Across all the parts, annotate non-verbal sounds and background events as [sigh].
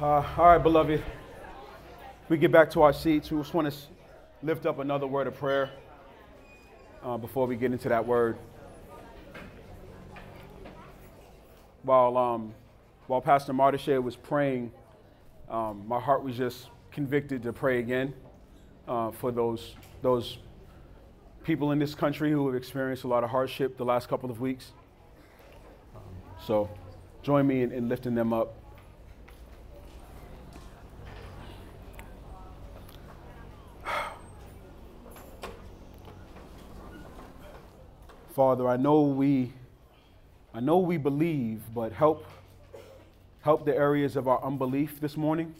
Uh, all right, beloved. We get back to our seats. We just want to lift up another word of prayer uh, before we get into that word. While, um, while Pastor Martisha was praying, um, my heart was just convicted to pray again uh, for those, those people in this country who have experienced a lot of hardship the last couple of weeks. So join me in, in lifting them up. Father, I know we I know we believe, but help help the areas of our unbelief this morning.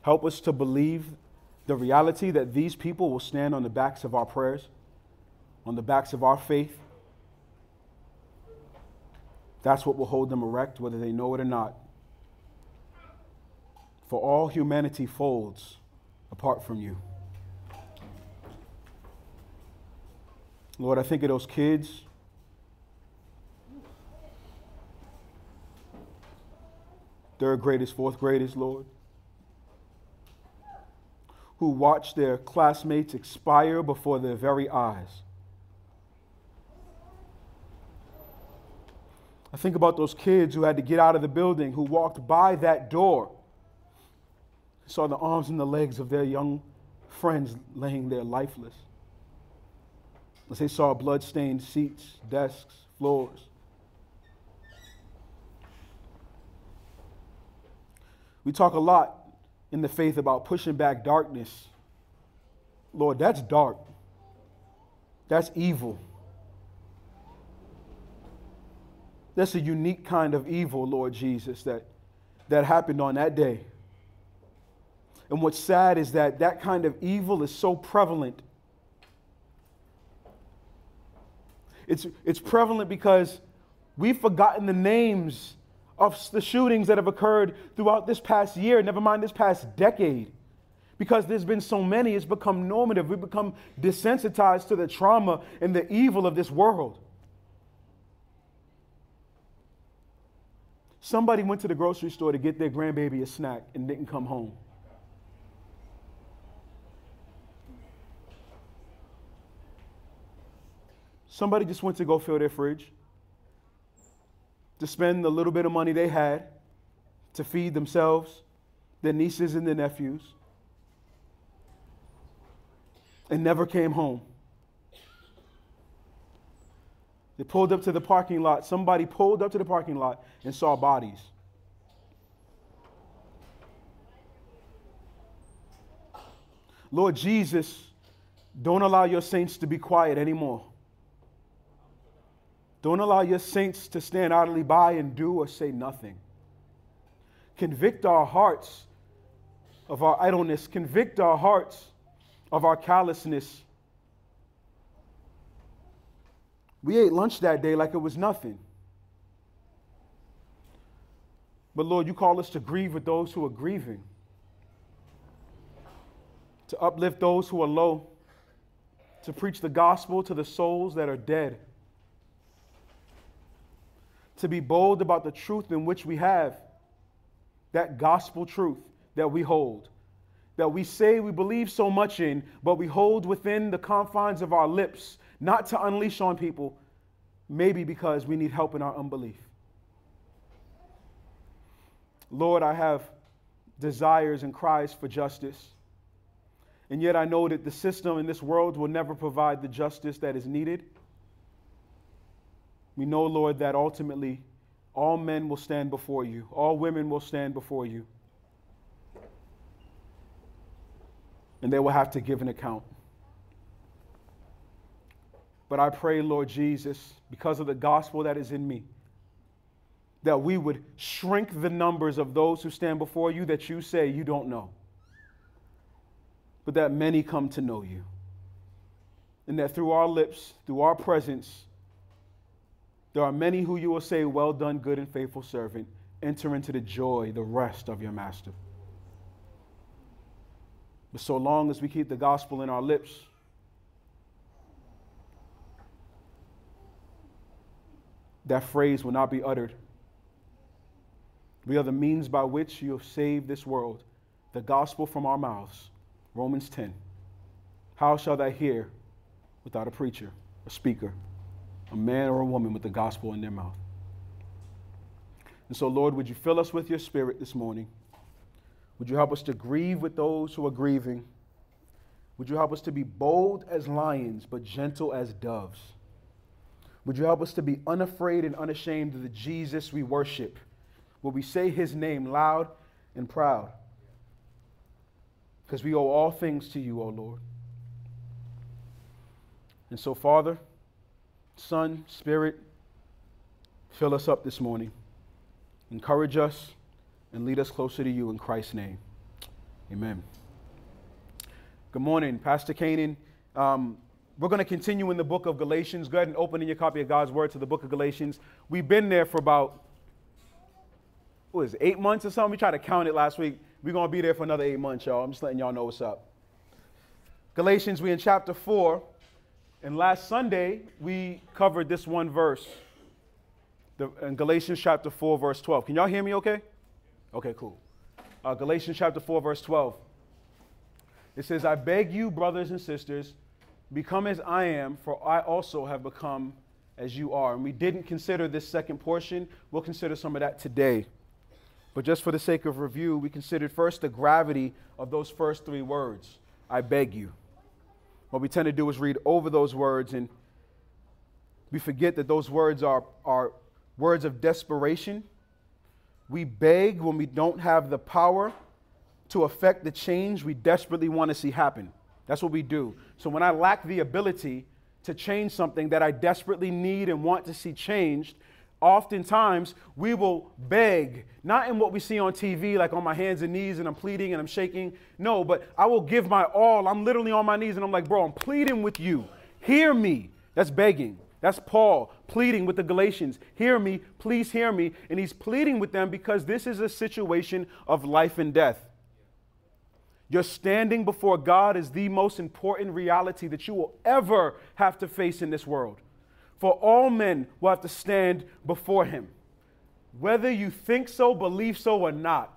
Help us to believe the reality that these people will stand on the backs of our prayers, on the backs of our faith. That's what will hold them erect, whether they know it or not. For all humanity folds apart from you. Lord, I think of those kids. Third graders, fourth graders, Lord, who watch their classmates expire before their very eyes. I think about those kids who had to get out of the building, who walked by that door, saw the arms and the legs of their young friends laying there lifeless as they saw blood-stained seats, desks, floors. We talk a lot in the faith about pushing back darkness. Lord, that's dark. That's evil. That's a unique kind of evil, Lord Jesus, that, that happened on that day. And what's sad is that that kind of evil is so prevalent It's, it's prevalent because we've forgotten the names of the shootings that have occurred throughout this past year, never mind this past decade. Because there's been so many, it's become normative. We've become desensitized to the trauma and the evil of this world. Somebody went to the grocery store to get their grandbaby a snack and didn't come home. Somebody just went to go fill their fridge to spend the little bit of money they had to feed themselves, their nieces, and their nephews, and never came home. They pulled up to the parking lot. Somebody pulled up to the parking lot and saw bodies. Lord Jesus, don't allow your saints to be quiet anymore. Don't allow your saints to stand idly by and do or say nothing. Convict our hearts of our idleness, convict our hearts of our callousness. We ate lunch that day like it was nothing. But Lord, you call us to grieve with those who are grieving, to uplift those who are low, to preach the gospel to the souls that are dead to be bold about the truth in which we have, that gospel truth that we hold, that we say we believe so much in, but we hold within the confines of our lips, not to unleash on people, maybe because we need help in our unbelief. Lord, I have desires and cries for justice. And yet I know that the system in this world will never provide the justice that is needed. We know, Lord, that ultimately all men will stand before you, all women will stand before you, and they will have to give an account. But I pray, Lord Jesus, because of the gospel that is in me, that we would shrink the numbers of those who stand before you that you say you don't know, but that many come to know you. And that through our lips, through our presence, there are many who you will say, Well done, good and faithful servant. Enter into the joy, the rest of your master. But so long as we keep the gospel in our lips, that phrase will not be uttered. We are the means by which you have saved this world, the gospel from our mouths. Romans 10. How shall they hear without a preacher, a speaker, a man or a woman with the gospel in their mouth? And so, Lord, would you fill us with your spirit this morning? Would you help us to grieve with those who are grieving? Would you help us to be bold as lions, but gentle as doves? Would you help us to be unafraid and unashamed of the Jesus we worship? Will we say his name loud and proud? Because we owe all things to you, O Lord. And so, Father, Son, Spirit, fill us up this morning. Encourage us and lead us closer to you in Christ's name. Amen. Good morning, Pastor Canaan. Um, we're going to continue in the book of Galatians. Go ahead and open in your copy of God's Word to the book of Galatians. We've been there for about, what is it, eight months or something? We tried to count it last week. We're going to be there for another eight months, y'all. I'm just letting y'all know what's up. Galatians, we in chapter 4. And last Sunday, we covered this one verse the, in Galatians chapter 4, verse 12. Can y'all hear me okay? Okay, cool. Uh, Galatians chapter 4, verse 12. It says, I beg you, brothers and sisters, become as I am, for I also have become as you are. And we didn't consider this second portion. We'll consider some of that today. But just for the sake of review, we considered first the gravity of those first three words I beg you. What we tend to do is read over those words and we forget that those words are, are words of desperation. We beg when we don't have the power to affect the change we desperately want to see happen. That's what we do. So when I lack the ability to change something that I desperately need and want to see changed, oftentimes we will beg, not in what we see on TV, like on my hands and knees and I'm pleading and I'm shaking. No, but I will give my all. I'm literally on my knees and I'm like, bro, I'm pleading with you. Hear me. That's begging. That's Paul pleading with the Galatians. Hear me, please hear me. And he's pleading with them because this is a situation of life and death. Your standing before God is the most important reality that you will ever have to face in this world. For all men will have to stand before him. Whether you think so, believe so, or not.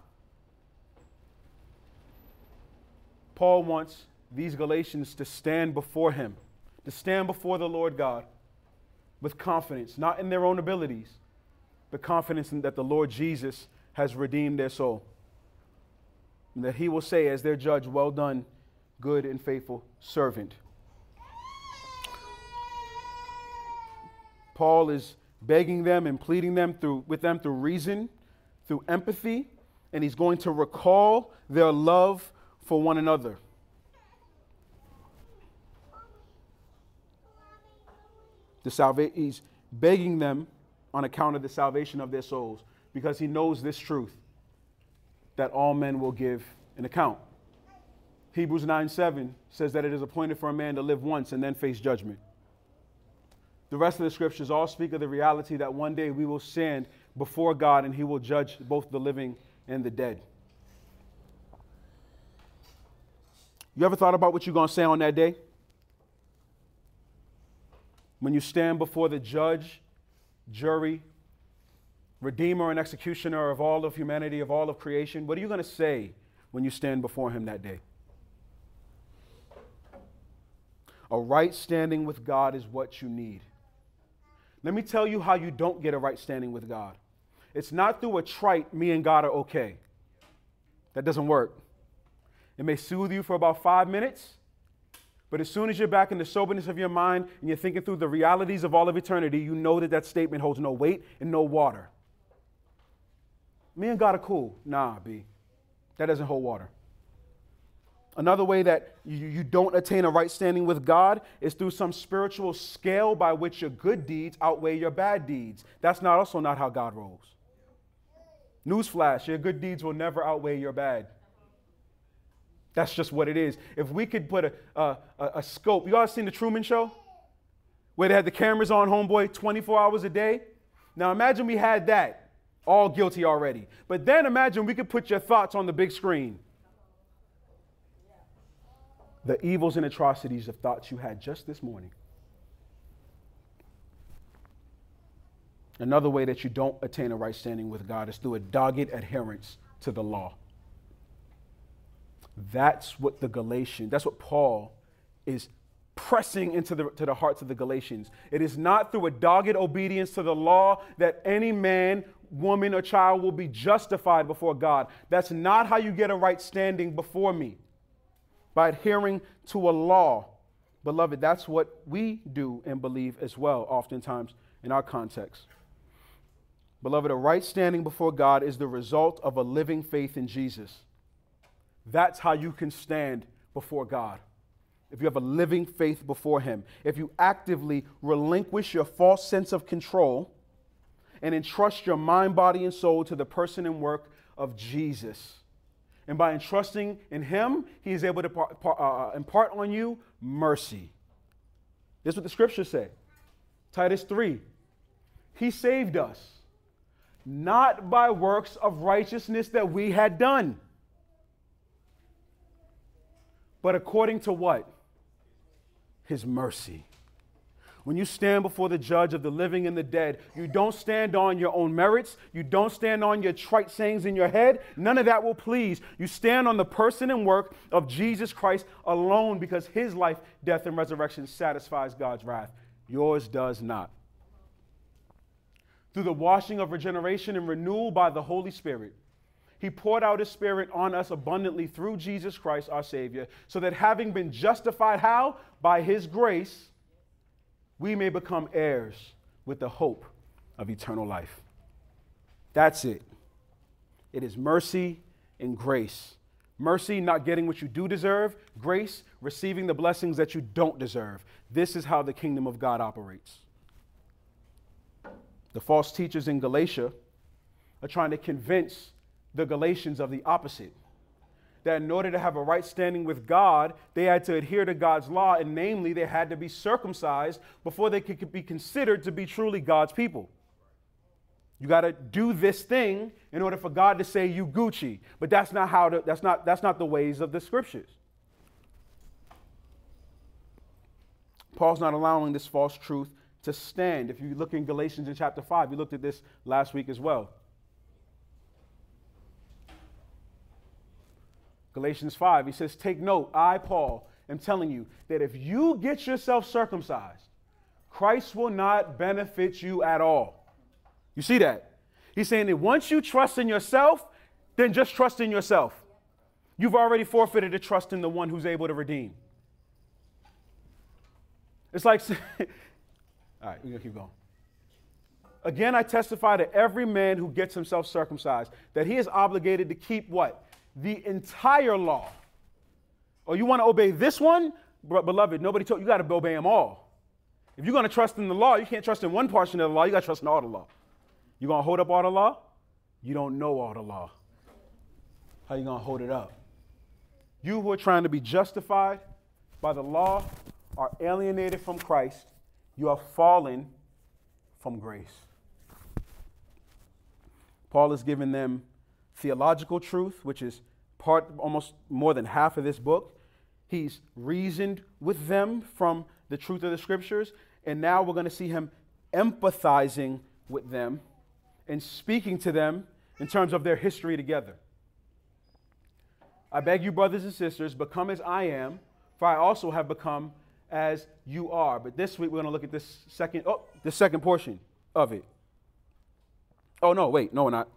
Paul wants these Galatians to stand before him, to stand before the Lord God with confidence, not in their own abilities, but confidence in that the Lord Jesus has redeemed their soul. And that he will say, as their judge, Well done, good and faithful servant. Paul is begging them and pleading them through, with them through reason, through empathy, and he's going to recall their love for one another. The salva- he's begging them on account of the salvation of their souls because he knows this truth that all men will give an account. Hebrews 9 7 says that it is appointed for a man to live once and then face judgment. The rest of the scriptures all speak of the reality that one day we will stand before God and He will judge both the living and the dead. You ever thought about what you're going to say on that day? When you stand before the judge, jury, redeemer, and executioner of all of humanity, of all of creation, what are you going to say when you stand before Him that day? A right standing with God is what you need. Let me tell you how you don't get a right standing with God. It's not through a trite, me and God are okay. That doesn't work. It may soothe you for about five minutes, but as soon as you're back in the soberness of your mind and you're thinking through the realities of all of eternity, you know that that statement holds no weight and no water. Me and God are cool. Nah, B. That doesn't hold water. Another way that you, you don't attain a right standing with God is through some spiritual scale by which your good deeds outweigh your bad deeds. That's not also not how God rolls. Newsflash, your good deeds will never outweigh your bad. That's just what it is. If we could put a, a, a scope, you all seen the Truman Show? Where they had the cameras on homeboy 24 hours a day? Now imagine we had that, all guilty already. But then imagine we could put your thoughts on the big screen the evils and atrocities of thoughts you had just this morning. Another way that you don't attain a right standing with God is through a dogged adherence to the law. That's what the Galatians, that's what Paul is pressing into the, to the hearts of the Galatians. It is not through a dogged obedience to the law that any man, woman, or child will be justified before God. That's not how you get a right standing before me, by adhering to a law. Beloved, that's what we do and believe as well, oftentimes in our context. Beloved, a right standing before God is the result of a living faith in Jesus. That's how you can stand before God. If you have a living faith before Him, if you actively relinquish your false sense of control and entrust your mind, body, and soul to the person and work of Jesus. And by entrusting in Him, He is able to uh, uh, impart on you mercy. This is what the scriptures say Titus 3. He saved us, not by works of righteousness that we had done but according to what? His mercy. When you stand before the judge of the living and the dead, you don't stand on your own merits. You don't stand on your trite sayings in your head. None of that will please. You stand on the person and work of Jesus Christ alone because his life, death, and resurrection satisfies God's wrath. Yours does not. Through the washing of regeneration and renewal by the Holy Spirit, he poured out his spirit on us abundantly through Jesus Christ our Savior, so that having been justified, how? By his grace, we may become heirs with the hope of eternal life. That's it. It is mercy and grace. Mercy, not getting what you do deserve. Grace, receiving the blessings that you don't deserve. This is how the kingdom of God operates. The false teachers in Galatia are trying to convince the Galatians of the opposite. That in order to have a right standing with God, they had to adhere to God's law, and namely, they had to be circumcised before they could be considered to be truly God's people. You got to do this thing in order for God to say you Gucci. But that's not how to, that's not that's not the ways of the scriptures. Paul's not allowing this false truth to stand. If you look in Galatians in chapter 5, we looked at this last week as well. Galatians 5, he says, Take note, I, Paul, am telling you that if you get yourself circumcised, Christ will not benefit you at all. You see that? He's saying that once you trust in yourself, then just trust in yourself. You've already forfeited the trust in the one who's able to redeem. It's like, [laughs] all right, we're going to keep going. Again, I testify to every man who gets himself circumcised that he is obligated to keep what? The entire law. Or oh, you want to obey this one? Beloved, nobody told you you got to obey them all. If you're going to trust in the law, you can't trust in one portion of the law, you got to trust in all the law. You're going to hold up all the law? You don't know all the law. How you going to hold it up? You who are trying to be justified by the law are alienated from Christ. You are fallen from grace. Paul is giving them theological truth, which is part, almost more than half of this book. He's reasoned with them from the truth of the scriptures. And now we're going to see him empathizing with them and speaking to them in terms of their history together. I beg you, brothers and sisters, become as I am, for I also have become as you are. But this week we're going to look at this second, oh, the second portion of it. Oh no, wait, no, we're not.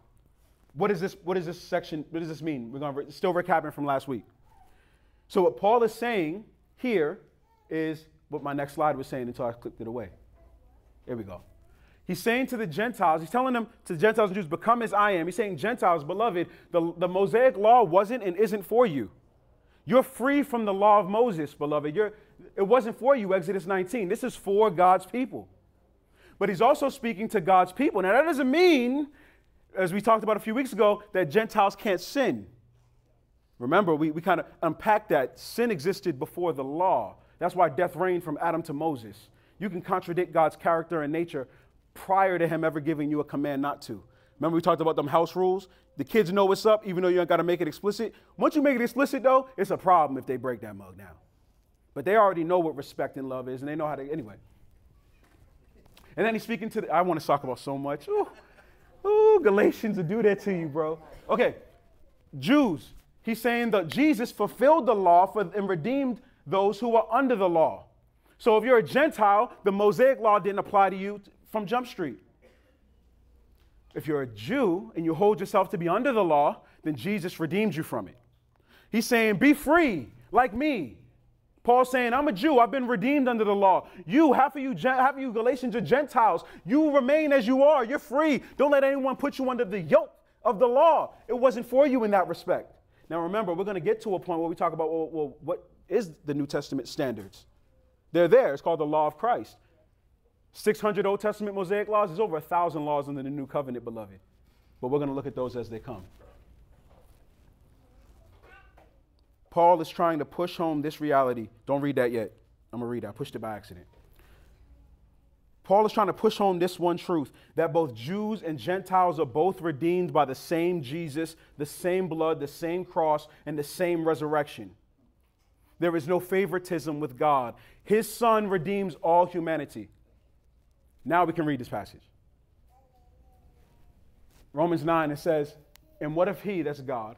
What is this? What is this section? What does this mean? We're going to still recapping from last week. So what Paul is saying here is what my next slide was saying until I clicked it away. There we go. He's saying to the Gentiles, he's telling them to the Gentiles and Jews, become as I am. He's saying, Gentiles, beloved, the, the Mosaic law wasn't and isn't for you. You're free from the law of Moses, beloved. You're, it wasn't for you, Exodus 19. This is for God's people. But he's also speaking to God's people. Now, that doesn't mean as we talked about a few weeks ago, that Gentiles can't sin. Remember, we, we kind of unpacked that. Sin existed before the law. That's why death reigned from Adam to Moses. You can contradict God's character and nature prior to him ever giving you a command not to. Remember, we talked about them house rules? The kids know what's up, even though you ain't got to make it explicit. Once you make it explicit, though, it's a problem if they break that mug now. But they already know what respect and love is, and they know how to, anyway. And then he's speaking to the, I want to talk about so much. Ooh, ooh, Galatians to do that to you, bro. Okay, Jews. He's saying that Jesus fulfilled the law for, and redeemed those who were under the law. So if you're a Gentile, the Mosaic law didn't apply to you from Jump Street. If you're a Jew and you hold yourself to be under the law, then Jesus redeemed you from it. He's saying, Be free like me. Paul's saying, I'm a Jew. I've been redeemed under the law. You, half of you, half of you Galatians are Gentiles. You remain as you are. You're free. Don't let anyone put you under the yoke of the law. It wasn't for you in that respect. Now, remember, we're going to get to a point where we talk about, well, well what is the New Testament standards? They're there. It's called the law of Christ. 600 Old Testament Mosaic laws. There's over a thousand laws under the New Covenant, beloved. But we're going to look at those as they come. Paul is trying to push home this reality. Don't read that yet. I'm going to read it. I pushed it by accident. Paul is trying to push home this one truth that both Jews and Gentiles are both redeemed by the same Jesus, the same blood, the same cross, and the same resurrection. There is no favoritism with God. His Son redeems all humanity. Now we can read this passage. Romans 9, it says, And what if He, that's God,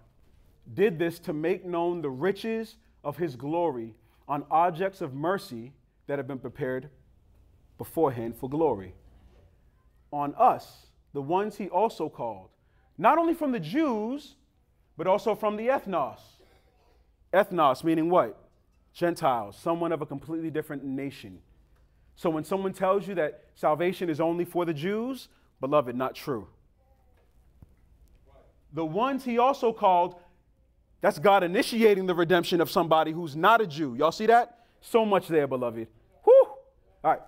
did this to make known the riches of his glory on objects of mercy that have been prepared beforehand for glory. On us, the ones he also called, not only from the Jews, but also from the ethnos. Ethnos meaning what? Gentiles, someone of a completely different nation. So when someone tells you that salvation is only for the Jews, beloved, not true. The ones he also called, that's God initiating the redemption of somebody who's not a Jew. Y'all see that? So much there, beloved. Whew. All right.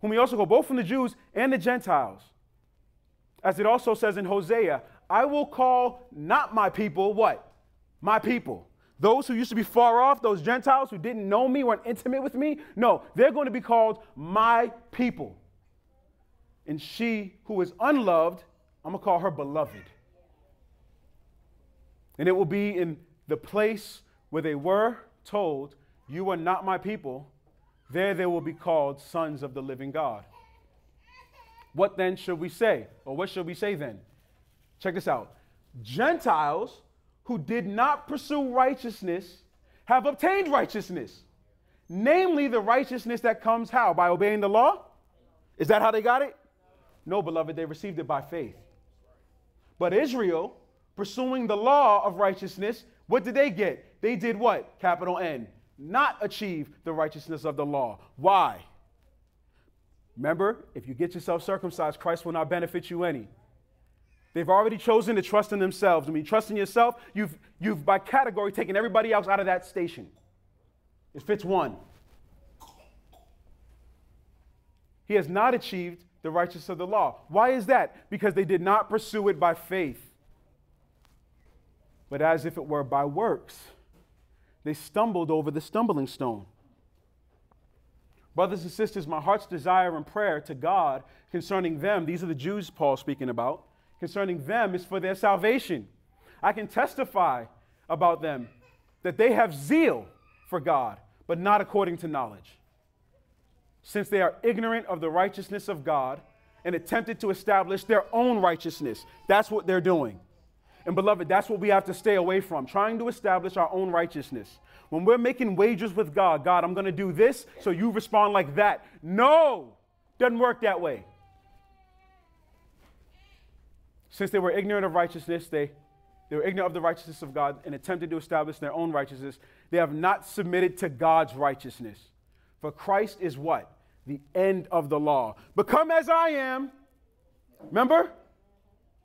Whom he also called both from the Jews and the Gentiles. As it also says in Hosea, I will call not my people what? My people. Those who used to be far off, those Gentiles who didn't know me, weren't intimate with me, no, they're going to be called my people. And she who is unloved, I'm going to call her beloved. And it will be in the place where they were told, You are not my people. There they will be called sons of the living God. What then should we say? Or what should we say then? Check this out Gentiles who did not pursue righteousness have obtained righteousness. Namely, the righteousness that comes how? By obeying the law? Is that how they got it? No, beloved, they received it by faith. But Israel, pursuing the law of righteousness, what did they get? They did what? Capital N. Not achieve the righteousness of the law. Why? Remember, if you get yourself circumcised, Christ will not benefit you any. They've already chosen to trust in themselves. When you trust in yourself, you've, you've by category taken everybody else out of that station. It fits one. He has not achieved the righteousness of the law. Why is that? Because they did not pursue it by faith, but as if it were by works. They stumbled over the stumbling stone. Brothers and sisters, my heart's desire and prayer to God concerning them, these are the Jews Paul speaking about, concerning them is for their salvation. I can testify about them that they have zeal for God, but not according to knowledge. Since they are ignorant of the righteousness of God and attempted to establish their own righteousness, that's what they're doing. And beloved, that's what we have to stay away from, trying to establish our own righteousness. When we're making wagers with God, God, I'm going to do this, so you respond like that. No, doesn't work that way. Since they were ignorant of righteousness, they, they were ignorant of the righteousness of God and attempted to establish their own righteousness. They have not submitted to God's righteousness. For Christ is what? The end of the law. Become as I am. Remember?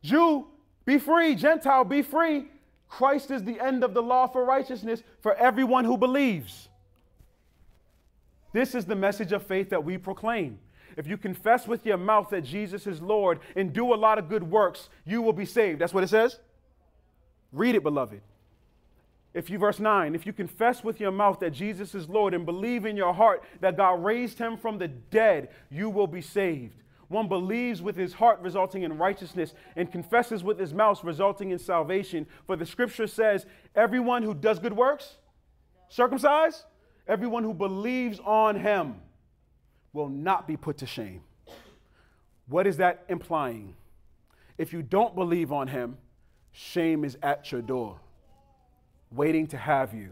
Jew, be free. Gentile, be free. Christ is the end of the law for righteousness for everyone who believes. This is the message of faith that we proclaim. If you confess with your mouth that Jesus is Lord and do a lot of good works, you will be saved. That's what it says. Read it, beloved. If you, verse 9, if you confess with your mouth that Jesus is Lord and believe in your heart that God raised him from the dead, you will be saved. One believes with his heart, resulting in righteousness, and confesses with his mouth, resulting in salvation. For the scripture says, Everyone who does good works, circumcised, everyone who believes on him will not be put to shame. What is that implying? If you don't believe on him, shame is at your door, waiting to have you,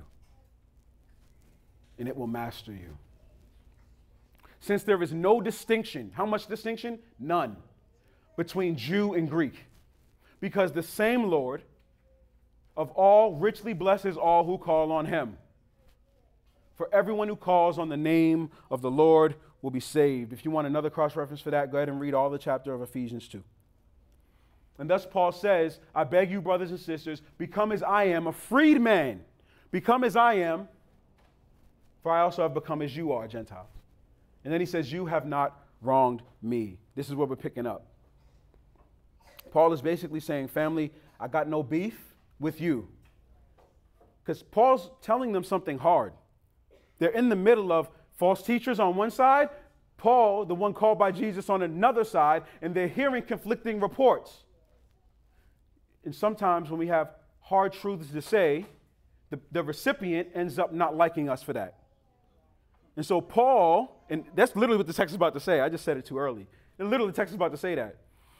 and it will master you. Since there is no distinction, how much distinction? None, between Jew and Greek. Because the same Lord of all richly blesses all who call on him. For everyone who calls on the name of the Lord will be saved. If you want another cross reference for that, go ahead and read all the chapter of Ephesians 2. And thus Paul says, I beg you, brothers and sisters, become as I am, a freed man. Become as I am, for I also have become as you are, Gentiles. And then he says, You have not wronged me. This is what we're picking up. Paul is basically saying, Family, I got no beef with you. Because Paul's telling them something hard. They're in the middle of false teachers on one side, Paul, the one called by Jesus, on another side, and they're hearing conflicting reports. And sometimes when we have hard truths to say, the, the recipient ends up not liking us for that. And so Paul, and that's literally what the text is about to say. I just said it too early. And literally the text is about to say that.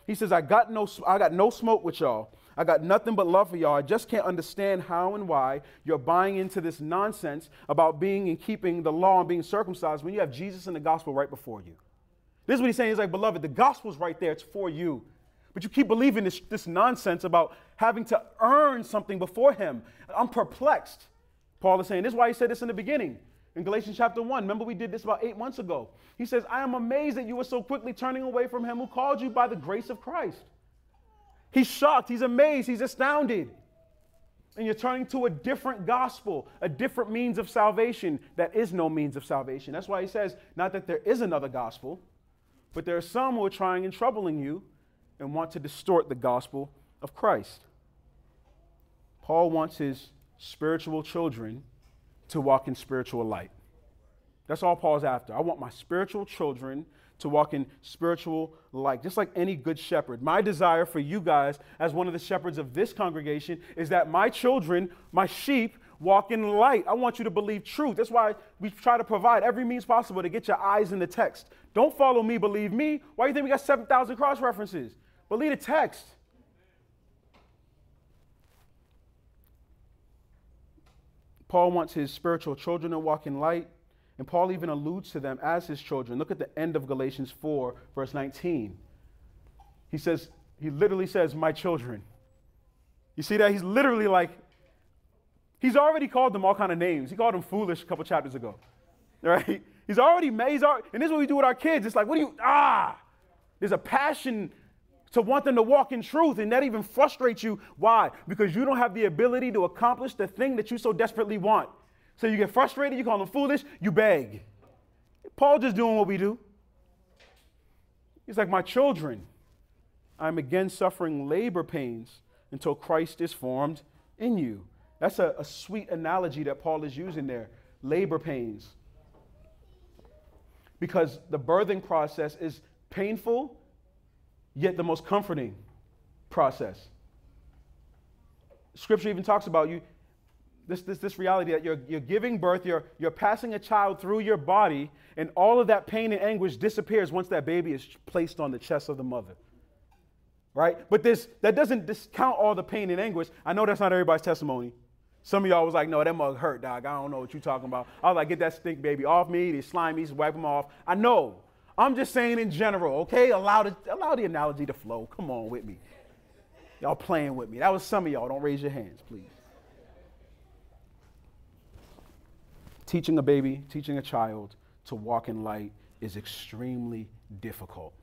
He says, I got no, I got no smoke with y'all. I got nothing but love for y'all. I just can't understand how and why you're buying into this nonsense about being and keeping the law and being circumcised when you have Jesus and the gospel right before you. This is what he's saying. He's like, beloved, the gospel's right there. It's for you. But you keep believing this, this nonsense about having to earn something before him. I'm perplexed. Paul is saying, this is why he said this in the beginning. In Galatians chapter 1, remember we did this about eight months ago. He says, I am amazed that you were so quickly turning away from him who called you by the grace of Christ. He's shocked, he's amazed, he's astounded. And you're turning to a different gospel, a different means of salvation that is no means of salvation. That's why he says, not that there is another gospel, but there are some who are trying and troubling you and want to distort the gospel of Christ. Paul wants his spiritual children to walk in spiritual light. That's all Paul's after. I want my spiritual children to walk in spiritual light, just like any good shepherd. My desire for you guys, as one of the shepherds of this congregation, is that my children, my sheep, walk in light. I want you to believe truth. That's why we try to provide every means possible to get your eyes in the text. Don't follow me, believe me. Why do you think we got 7,000 cross references? Believe the text. Paul wants his spiritual children to walk in light, and Paul even alludes to them as his children. Look at the end of Galatians 4, verse 19. He says, he literally says, My children. You see that? He's literally like, he's already called them all kind of names. He called them foolish a couple chapters ago. [laughs] Right? He's already made, he's already, and this is what we do with our kids. It's like, what do you, ah, there's a passion to want them to walk in truth, and that even frustrates you. Why? Because you don't have the ability to accomplish the thing that you so desperately want. So you get frustrated, you call them foolish, you beg. Paul just doing what we do. He's like, My children, I'm again suffering labor pains until Christ is formed in you. That's a, a sweet analogy that Paul is using there labor pains. Because the birthing process is painful yet the most comforting process. Scripture even talks about you, this, this, this reality that you're, you're giving birth, you're, you're passing a child through your body, and all of that pain and anguish disappears once that baby is placed on the chest of the mother. Right? But this that doesn't discount all the pain and anguish. I know that's not everybody's testimony. Some of y'all was like, no, that mug hurt, dog. I don't know what you're talking about. I was like, get that stink baby off me, these slimies, wipe them off. I know. I'm just saying in general, okay? Allow the, allow the analogy to flow. Come on with me. Y'all playing with me. That was some of y'all. Don't raise your hands, please. Teaching a baby, teaching a child to walk in light is extremely difficult.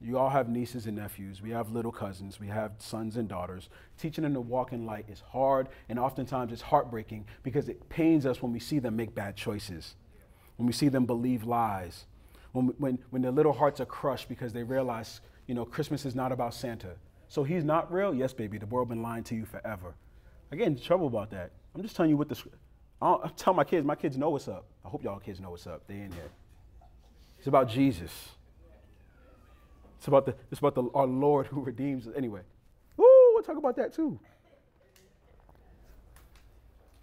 You all have nieces and nephews. We have little cousins. We have sons and daughters. Teaching them to walk in light is hard, and oftentimes it's heartbreaking because it pains us when we see them make bad choices, when we see them believe lies, when, when, when their little hearts are crushed because they realize, you know, Christmas is not about Santa. So he's not real? Yes, baby, the world been lying to you forever. I get in trouble about that. I'm just telling you what the, I tell my kids, my kids know what's up. I hope y'all kids know what's up. They in here. It's about Jesus. It's about the, it's about the, our Lord who redeems us. Anyway, woo, we'll talk about that too.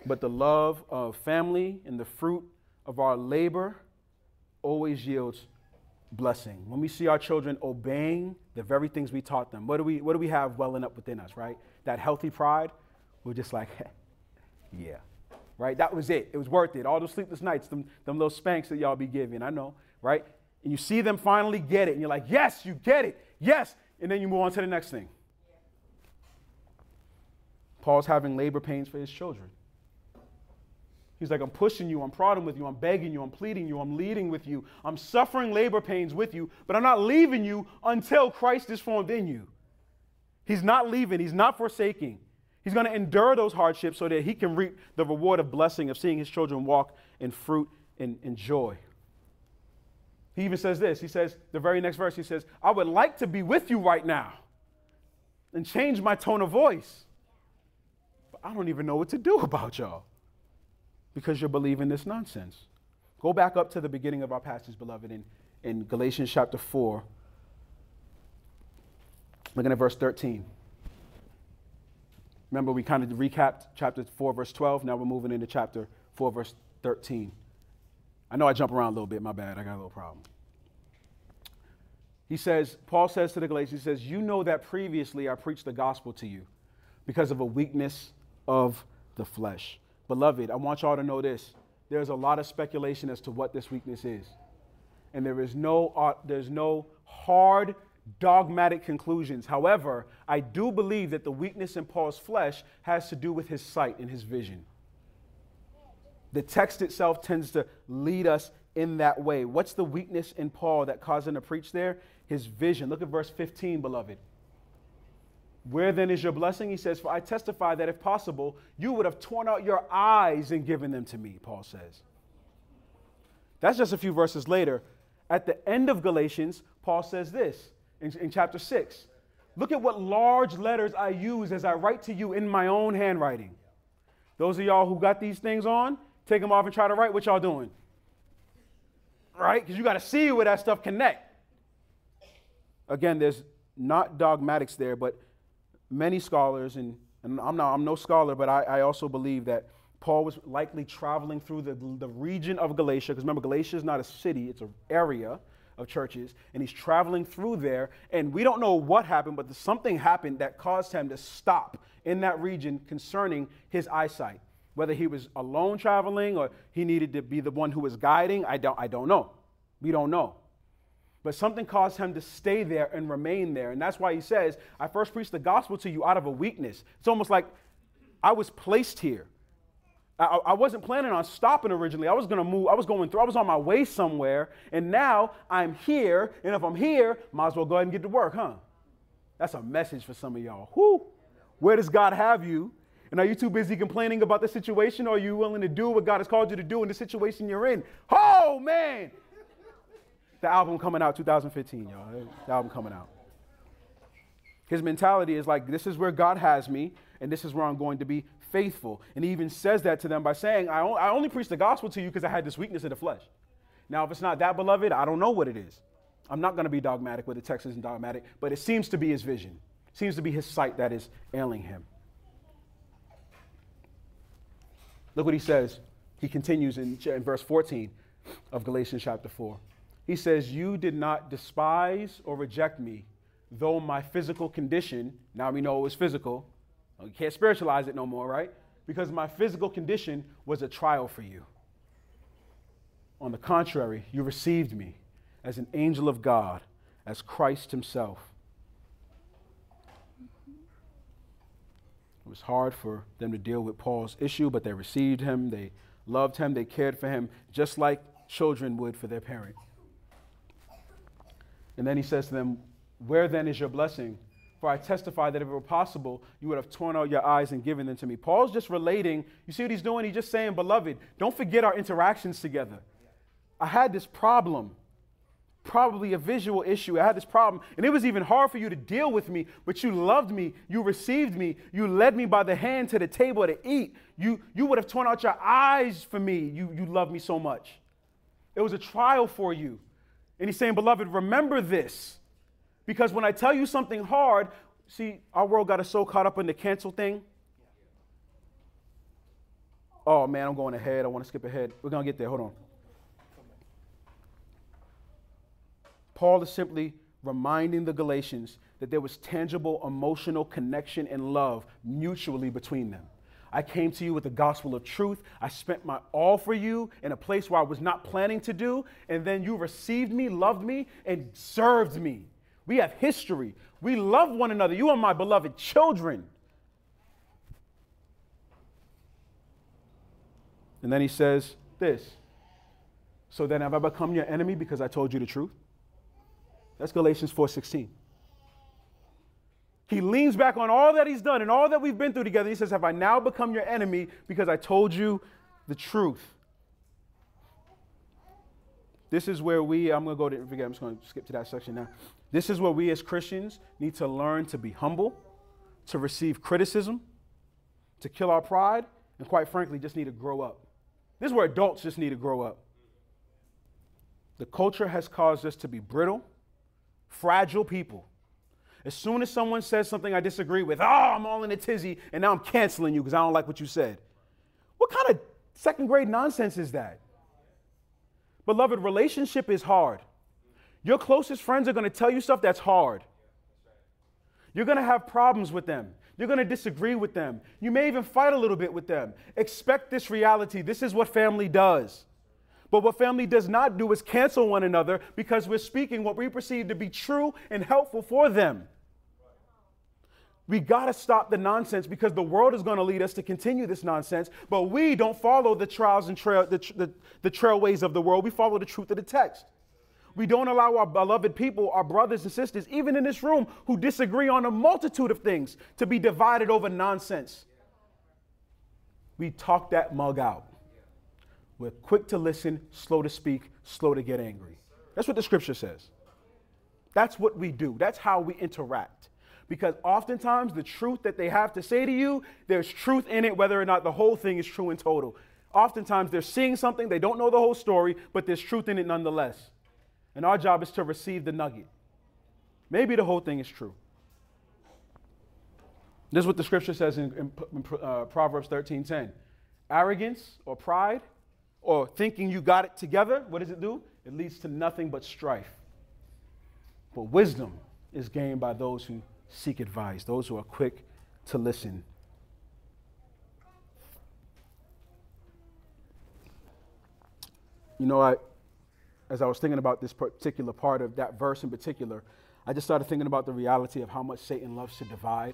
But the love of family and the fruit of our labor always yields blessing. When we see our children obeying the very things we taught them, what do we, what do we have welling up within us, right? That healthy pride, we're just like, [laughs] yeah, right? That was it. It was worth it. All those sleepless nights, them, them little spanks that y'all be giving, I know, right? And you see them finally get it, and you're like, yes, you get it, yes. And then you move on to the next thing. Paul's having labor pains for his children. He's like, I'm pushing you, I'm prodding with you, I'm begging you, I'm pleading you, I'm leading with you, I'm suffering labor pains with you, but I'm not leaving you until Christ is formed in you. He's not leaving, he's not forsaking. He's going to endure those hardships so that he can reap the reward of blessing of seeing his children walk in fruit and, and joy. He even says this. He says, the very next verse, he says, I would like to be with you right now and change my tone of voice. But I don't even know what to do [laughs] about y'all because you're believing this nonsense. Go back up to the beginning of our passage, beloved, in, in Galatians chapter 4. Looking at verse 13. Remember, we kind of recapped chapter 4, verse 12. Now we're moving into chapter 4, verse 13. I know I jump around a little bit, my bad. I got a little problem. He says, Paul says to the Galatians, he says, You know that previously I preached the gospel to you because of a weakness of the flesh. Beloved, I want y'all to know this. There's a lot of speculation as to what this weakness is. And there is no, uh, there's no hard, dogmatic conclusions. However, I do believe that the weakness in Paul's flesh has to do with his sight and his vision. The text itself tends to lead us in that way. What's the weakness in Paul that caused him to preach there? His vision. Look at verse 15, beloved. Where then is your blessing? He says, For I testify that if possible, you would have torn out your eyes and given them to me, Paul says. That's just a few verses later. At the end of Galatians, Paul says this in, in chapter 6. Look at what large letters I use as I write to you in my own handwriting. Those of y'all who got these things on, take them off and try to write what y'all doing. Right? Because you got to see where that stuff connect. Again, there's not dogmatics there, but many scholars, and, and I'm, not, I'm no scholar, but I, I also believe that Paul was likely traveling through the, the region of Galatia, because remember, Galatia is not a city, it's an area of churches, and he's traveling through there. And we don't know what happened, but something happened that caused him to stop in that region concerning his eyesight. Whether he was alone traveling or he needed to be the one who was guiding, I don't, I don't know. We don't know. But something caused him to stay there and remain there. And that's why he says, I first preached the gospel to you out of a weakness. It's almost like I was placed here. I, I wasn't planning on stopping originally. I was going to move. I was going through. I was on my way somewhere. And now I'm here. And if I'm here, might as well go ahead and get to work, huh? That's a message for some of y'all. Whoo! Where does God have you? And are you too busy complaining about the situation or are you willing to do what God has called you to do in the situation you're in? Oh, man! The album coming out 2015, y'all. The album coming out. His mentality is like, this is where God has me, and this is where I'm going to be faithful. And he even says that to them by saying, I, I only preach the gospel to you because I had this weakness in the flesh. Now, if it's not that, beloved, I don't know what it is. I'm not going to be dogmatic where the text isn't dogmatic, but it seems to be his vision, it seems to be his sight that is ailing him. Look what he says. He continues in, in verse 14 of Galatians chapter 4. He says, You did not despise or reject me, though my physical condition, now we know it was physical. You can't spiritualize it no more, right? Because my physical condition was a trial for you. On the contrary, you received me as an angel of God, as Christ Himself. It was hard for them to deal with Paul's issue, but they received him, they loved him, they cared for him, just like children would for their parent. And then he says to them, Where then is your blessing? For I testify that if it were possible, you would have torn out your eyes and given them to me. Paul's just relating. You see what he's doing? He's just saying, Beloved, don't forget our interactions together. I had this problem, probably a visual issue. I had this problem, and it was even hard for you to deal with me, but you loved me. You received me. You led me by the hand to the table to eat. You, you would have torn out your eyes for me. You, you loved me so much. It was a trial for you. And he's saying, Beloved, remember this. Because when I tell you something hard, see, our world got us so caught up in the cancel thing. Oh man, I'm going ahead. I want to skip ahead. We're going to get there. Hold on. Paul is simply reminding the Galatians that there was tangible emotional connection and love mutually between them. I came to you with the gospel of truth. I spent my all for you in a place where I was not planning to do, and then you received me, loved me, and served me. We have history. We love one another. You are my beloved children. And then he says this So then have I become your enemy because I told you the truth? That's Galatians 4:16. He leans back on all that he's done and all that we've been through together. He says, Have I now become your enemy because I told you the truth? This is where we, I'm going to go to, forget, I'm just going to skip to that section now. This is where we as Christians need to learn to be humble, to receive criticism, to kill our pride, and quite frankly, just need to grow up. This is where adults just need to grow up. The culture has caused us to be brittle, fragile people. As soon as someone says something I disagree with, oh, I'm all in a tizzy, and now I'm canceling you because I don't like what you said. What kind of second grade nonsense is that? Beloved, relationship is hard. Your closest friends are going to tell you stuff that's hard. You're going to have problems with them. You're going to disagree with them. You may even fight a little bit with them. Expect this reality. This is what family does. But what family does not do is cancel one another because we're speaking what we perceive to be true and helpful for them. We got to stop the nonsense because the world is going to lead us to continue this nonsense, but we don't follow the trials and trail, the, the, the trailways of the world. We follow the truth of the text. We don't allow our beloved people, our brothers and sisters, even in this room, who disagree on a multitude of things, to be divided over nonsense. We talk that mug out. We're quick to listen, slow to speak, slow to get angry. That's what the scripture says. That's what we do. That's how we interact. Because oftentimes the truth that they have to say to you, there's truth in it, whether or not the whole thing is true in total. Oftentimes they're seeing something, they don't know the whole story, but there's truth in it nonetheless. And our job is to receive the nugget. Maybe the whole thing is true. This is what the scripture says in, in, in uh, Proverbs 13:10. Arrogance or pride or thinking you got it together, what does it do? It leads to nothing but strife. But wisdom is gained by those who seek advice, those who are quick to listen. You know, I, as I was thinking about this particular part of that verse in particular, I just started thinking about the reality of how much Satan loves to divide.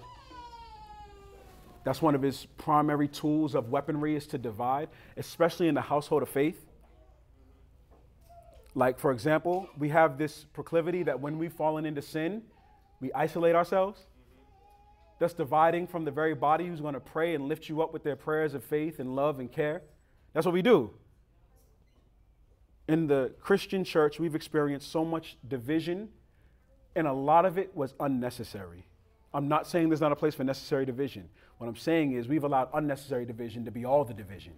That's one of his primary tools of weaponry is to divide, especially in the household of faith. Like, for example, we have this proclivity that when we've fallen into sin, we isolate ourselves. That's dividing from the very body who's going to pray and lift you up with their prayers of faith and love and care. That's what we do. In the Christian church, we've experienced so much division, and a lot of it was unnecessary. I'm not saying there's not a place for necessary division. What I'm saying is we've allowed unnecessary division to be all the division.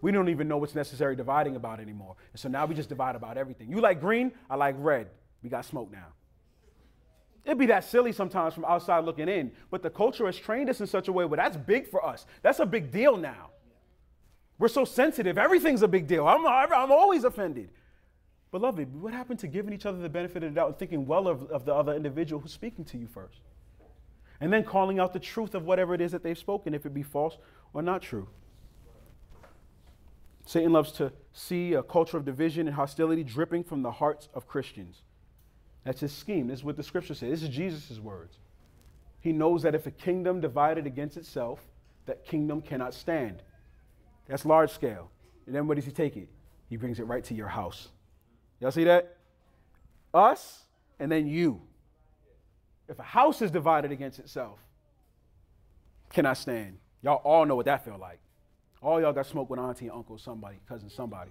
We don't even know what's necessary dividing about anymore. And so now we just divide about everything. You like green, I like red. We got smoke now. It'd be that silly sometimes from outside looking in, but the culture has trained us in such a way where that's big for us. That's a big deal now. We're so sensitive. Everything's a big deal. I'm, I'm always offended. Beloved, what happened to giving each other the benefit of the doubt and thinking well of, of the other individual who's speaking to you first? and then calling out the truth of whatever it is that they've spoken, if it be false or not true. Satan loves to see a culture of division and hostility dripping from the hearts of Christians. That's his scheme. This is what the scripture says. This is Jesus' words. He knows that if a kingdom divided against itself, that kingdom cannot stand. That's large scale. And then where does he take it? He brings it right to your house. Y'all see that? Us and then you. If a house is divided against itself, cannot stand? Y'all all know what that feel like. All y'all got smoke with auntie, uncle, somebody, cousin, somebody.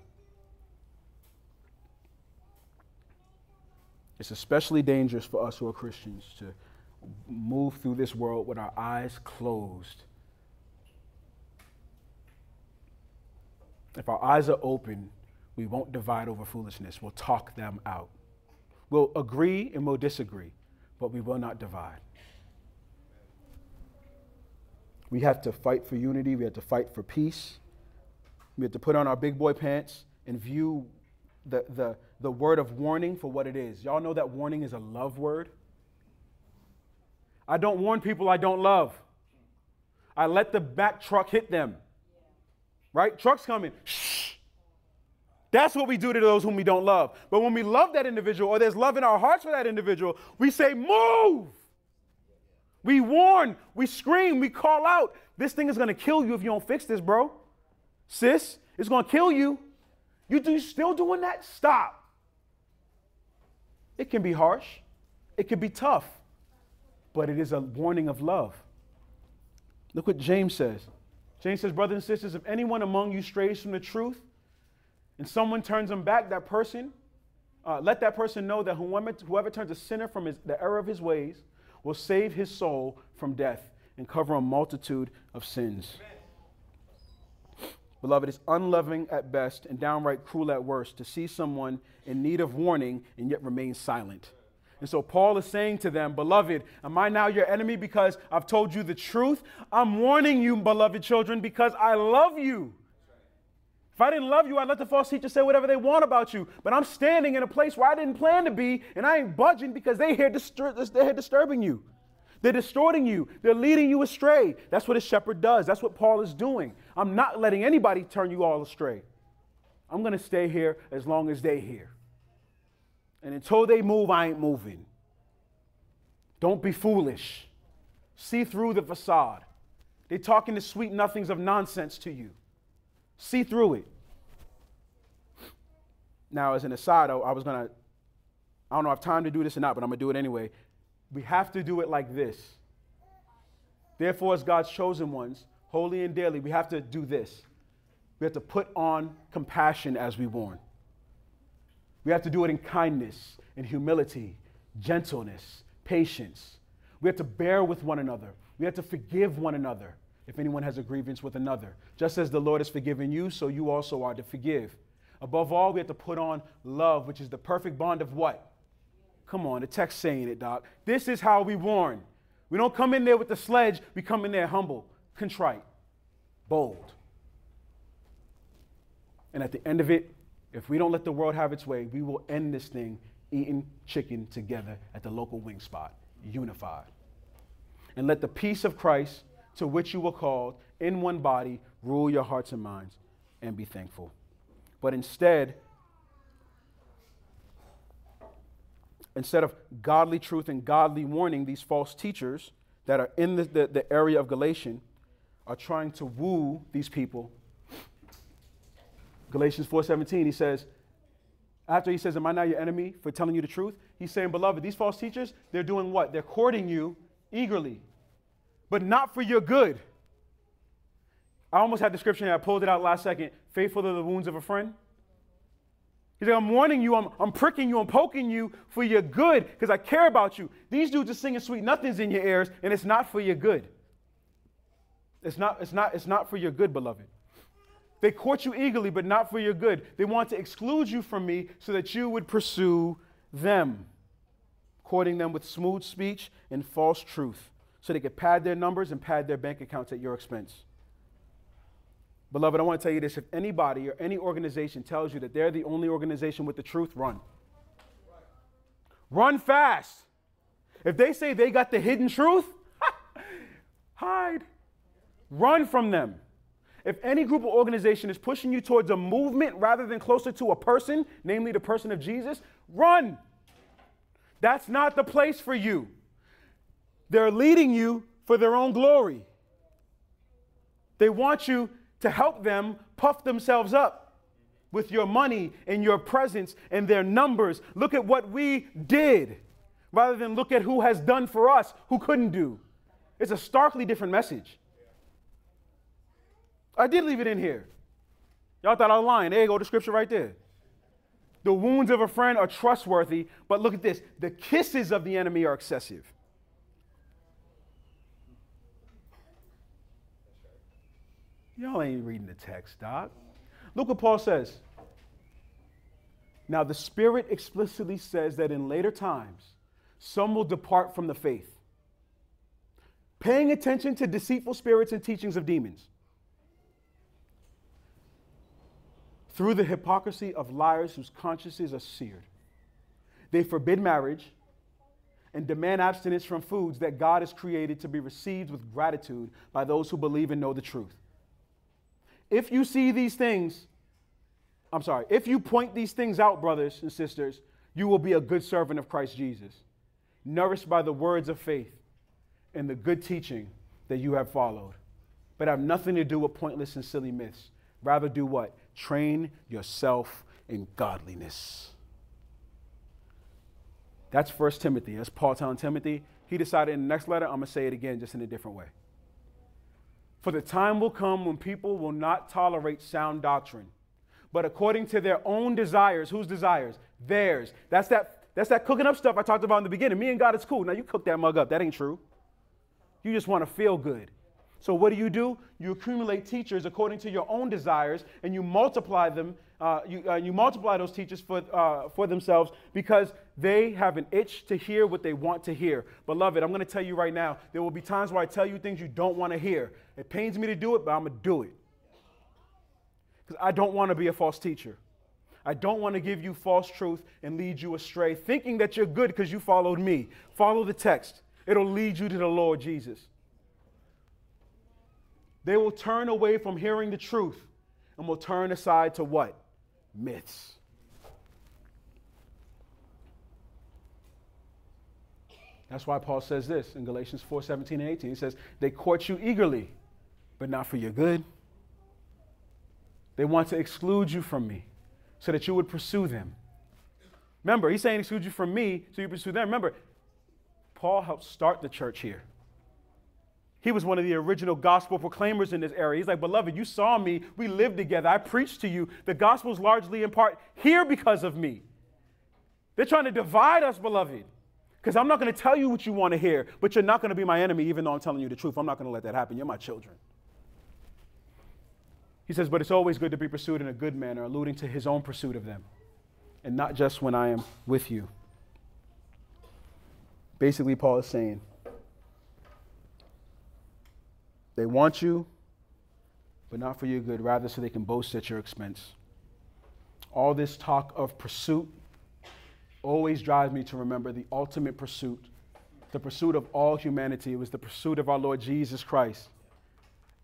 It's especially dangerous for us who are Christians to move through this world with our eyes closed. If our eyes are open, we won't divide over foolishness. We'll talk them out. We'll agree and we'll disagree but we will not divide. We have to fight for unity, we have to fight for peace. We have to put on our big boy pants and view the, the, the word of warning for what it is. Y'all know that warning is a love word? I don't warn people I don't love. I let the back truck hit them. Right? Truck's coming. Shh. That's what we do to those whom we don't love. But when we love that individual or there's love in our hearts for that individual, we say, Move. We warn, we scream, we call out. This thing is to kill you if you don't fix this, bro. Sis, it's to kill you. You do still doing that? Stop. It can be harsh. It can be tough. But it is a warning of love. Look what James says. James says, Brothers and sisters, if anyone among you strays from the truth and someone turns them back, that person, uh, let that person know that whoever, whoever turns a sinner from his, the error of his ways will save his soul from death and cover a multitude of sins. Amen. Beloved, it's unloving at best and downright cruel at worst to see someone in need of warning and yet remain silent. And so Paul is saying to them, Beloved, am I now your enemy because I've told you the truth? I'm warning you, beloved children, because I love you. If I didn't love you, I'd let the false teachers say whatever they want about you. But I'm standing in a place where I didn't plan to be, and I ain't budging because they here, distur- they're here disturbing you. They're distorting you. They're leading you astray. That's what a shepherd does. That's what Paul is doing. I'm not letting anybody turn you all astray. I'm going to stay here as long as they here. And until they move, I ain't moving. Don't be foolish. See through the facade. They're talking the sweet nothings of nonsense to you. See through it. Now, as an aside, I was going to, I don't know if I have time to do this or not, but I'm going to do it anyway. We have to do it like this. Therefore, as God's chosen ones, holy and daily, we have to do this. We have to put on compassion as we warn. We have to do it in kindness, in humility, gentleness, patience. We have to bear with one another. We have to forgive one another if anyone has a grievance with another. Just as the Lord has forgiven you, so you also are to forgive. Above all, we have to put on love, which is the perfect bond of what? Come on, the text saying it, Doc. This is how we warn. We don't come in there with the sledge, we come in there humble, contrite, bold. And at the end of it, if we don't let the world have its way, we will end this thing eating chicken together at the local wing spot, unified. And let the peace of Christ, to which you were called, in one body, rule your hearts and minds, and be thankful. But instead, instead of godly truth and godly warning, these false teachers that are in the, the, the area of Galatian are trying to woo these people. Galatians 4:17, he says, after he says, Am I not your enemy for telling you the truth? He's saying, Beloved, these false teachers, they're doing what? They're courting you eagerly, but not for your good. I almost had the scripture and I pulled it out last second. Faithful to the wounds of a friend. He's like, I'm warning you, I'm, I'm pricking you, I'm poking you for your good because I care about you. These dudes are singing sweet nothings in your ears, and it's not for your good. It's not, it's not, it's not for your good, beloved. They court you eagerly, but not for your good. They want to exclude you from me so that you would pursue them, courting them with smooth speech and false truth, so they could pad their numbers and pad their bank accounts at your expense. Beloved, I want to tell you this if anybody or any organization tells you that they're the only organization with the truth, run. Run fast. If they say they got the hidden truth, [laughs] hide. Run from them. If any group or organization is pushing you towards a movement rather than closer to a person, namely the person of Jesus, run. That's not the place for you. They're leading you for their own glory. They want you to help them puff themselves up with your money and your presence and their numbers. Look at what we did rather than look at who has done for us who couldn't do. It's a starkly different message. I did leave it in here. Y'all thought I was lying. There you go, the scripture right there. The wounds of a friend are trustworthy, but look at this the kisses of the enemy are excessive. Y'all ain't reading the text, Doc. Look what Paul says. Now, the Spirit explicitly says that in later times, some will depart from the faith, paying attention to deceitful spirits and teachings of demons through the hypocrisy of liars whose consciences are seared. They forbid marriage and demand abstinence from foods that God has created to be received with gratitude by those who believe and know the truth. If you see these things, I'm sorry, if you point these things out, brothers and sisters, you will be a good servant of Christ Jesus, nourished by the words of faith and the good teaching that you have followed. But have nothing to do with pointless and silly myths. Rather, do what? Train yourself in godliness. That's First Timothy. That's Paul telling Timothy. He decided in the next letter, I'm going to say it again, just in a different way. For the time will come when people will not tolerate sound doctrine, but according to their own desires. Whose desires? Theirs. That's that, that's that cooking up stuff I talked about in the beginning. Me and God is cool. Now you cook that mug up. That ain't true. You just want to feel good. So what do you do? You accumulate teachers according to your own desires, and you multiply them. Uh, you, uh, you multiply those teachers for, uh, for themselves because they have an itch to hear what they want to hear. Beloved, I'm going to tell you right now, there will be times where I tell you things you don't want to hear. It pains me to do it, but I'm going to do it. Because I don't want to be a false teacher. I don't want to give you false truth and lead you astray, thinking that you're good because you followed me. Follow the text, it'll lead you to the Lord Jesus. They will turn away from hearing the truth and will turn aside to what? Myths. That's why Paul says this in Galatians 4 17 and 18. He says, They court you eagerly, but not for your good. They want to exclude you from me so that you would pursue them. Remember, he's saying exclude you from me so you pursue them. Remember, Paul helped start the church here. He was one of the original gospel proclaimers in this area. He's like, Beloved, you saw me. We lived together. I preached to you. The gospel's largely in part here because of me. They're trying to divide us, beloved. Because I'm not going to tell you what you want to hear, but you're not going to be my enemy, even though I'm telling you the truth. I'm not going to let that happen. You're my children. He says, But it's always good to be pursued in a good manner, alluding to his own pursuit of them, and not just when I am with you. Basically, Paul is saying, They want you, but not for your good, rather so they can boast at your expense. All this talk of pursuit always drives me to remember the ultimate pursuit, the pursuit of all humanity. It was the pursuit of our Lord Jesus Christ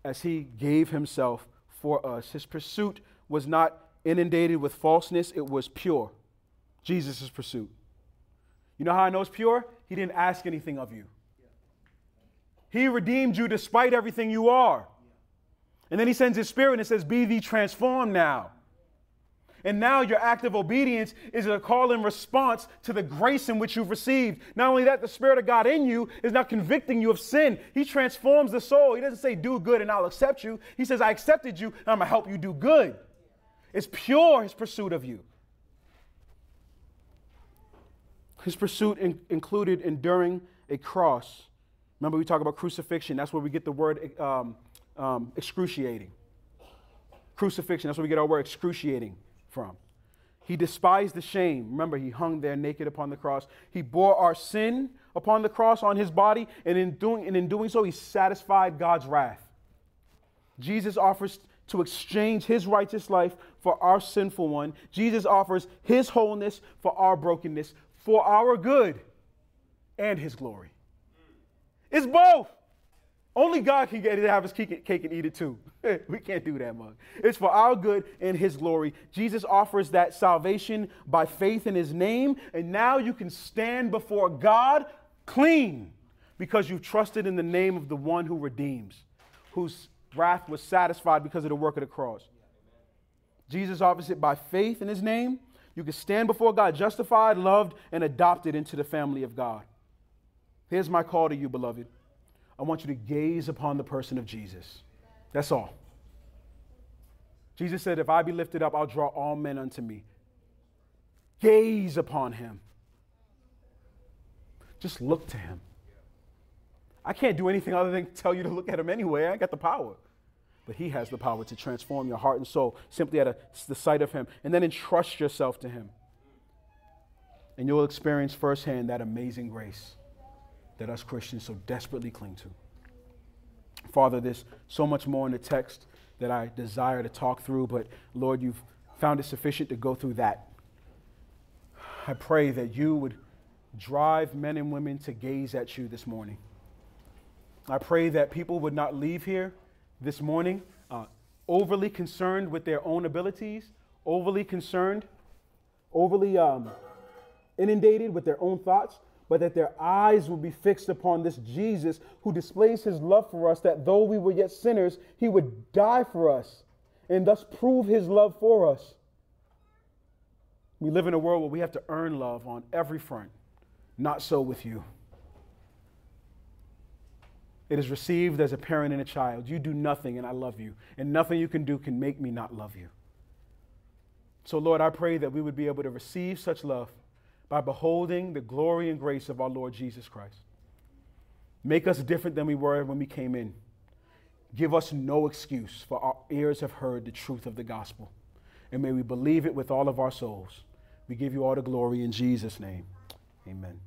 as he gave himself for us. His pursuit was not inundated with falseness, it was pure. Jesus' pursuit. You know how I know it's pure? He didn't ask anything of you. He redeemed you despite everything you are. And then he sends his spirit and says, Be thee transformed now. And now your act of obedience is a call in response to the grace in which you've received. Not only that, the Spirit of God in you is not convicting you of sin. He transforms the soul. He doesn't say, Do good and I'll accept you. He says, I accepted you and I'm going to help you do good. It's pure, his pursuit of you. His pursuit in- included enduring a cross Remember, we talk about crucifixion. That's where we get the word um, um, excruciating. Crucifixion, that's where we get our word excruciating from. He despised the shame. Remember, he hung there naked upon the cross. He bore our sin upon the cross on his body, and in doing, and in doing so, he satisfied God's wrath. Jesus offers to exchange his righteous life for our sinful one. Jesus offers his wholeness for our brokenness, for our good and his glory. It's both. Only God can get it, have his cake and eat it too. [laughs] we can't do that, mug. It's for our good and his glory. Jesus offers that salvation by faith in his name, and now you can stand before God clean because you've trusted in the name of the one who redeems, whose wrath was satisfied because of the work of the cross. Jesus offers it by faith in his name. You can stand before God justified, loved, and adopted into the family of God. Here's my call to you, beloved. I want you to gaze upon the person of Jesus. That's all. Jesus said, If I be lifted up, I'll draw all men unto me. Gaze upon him. Just look to him. I can't do anything other than tell you to look at him anyway. I got the power. But he has the power to transform your heart and soul simply at a, the sight of him. And then entrust yourself to him. And you'll experience firsthand that amazing grace that us Christians so desperately cling to. Father, there's so much more in the text that I desire to talk through, but Lord, you've found it sufficient to go through that. I pray that you would drive men and women to gaze at you this morning. I pray that people would not leave here this morning uh, overly concerned with their own abilities, overly concerned, overly um, inundated with their own thoughts, but that their eyes will be fixed upon this Jesus who displays his love for us, that though we were yet sinners, he would die for us and thus prove his love for us. We live in a world where we have to earn love on every front. Not so with you. It is received as a parent and a child. You do nothing, and I love you. And nothing you can do can make me not love you. So, Lord, I pray that we would be able to receive such love by beholding the glory and grace of our Lord Jesus Christ. Make us different than we were when we came in. Give us no excuse, for our ears have heard the truth of the gospel. And may we believe it with all of our souls. We give you all the glory in Jesus' name. Amen.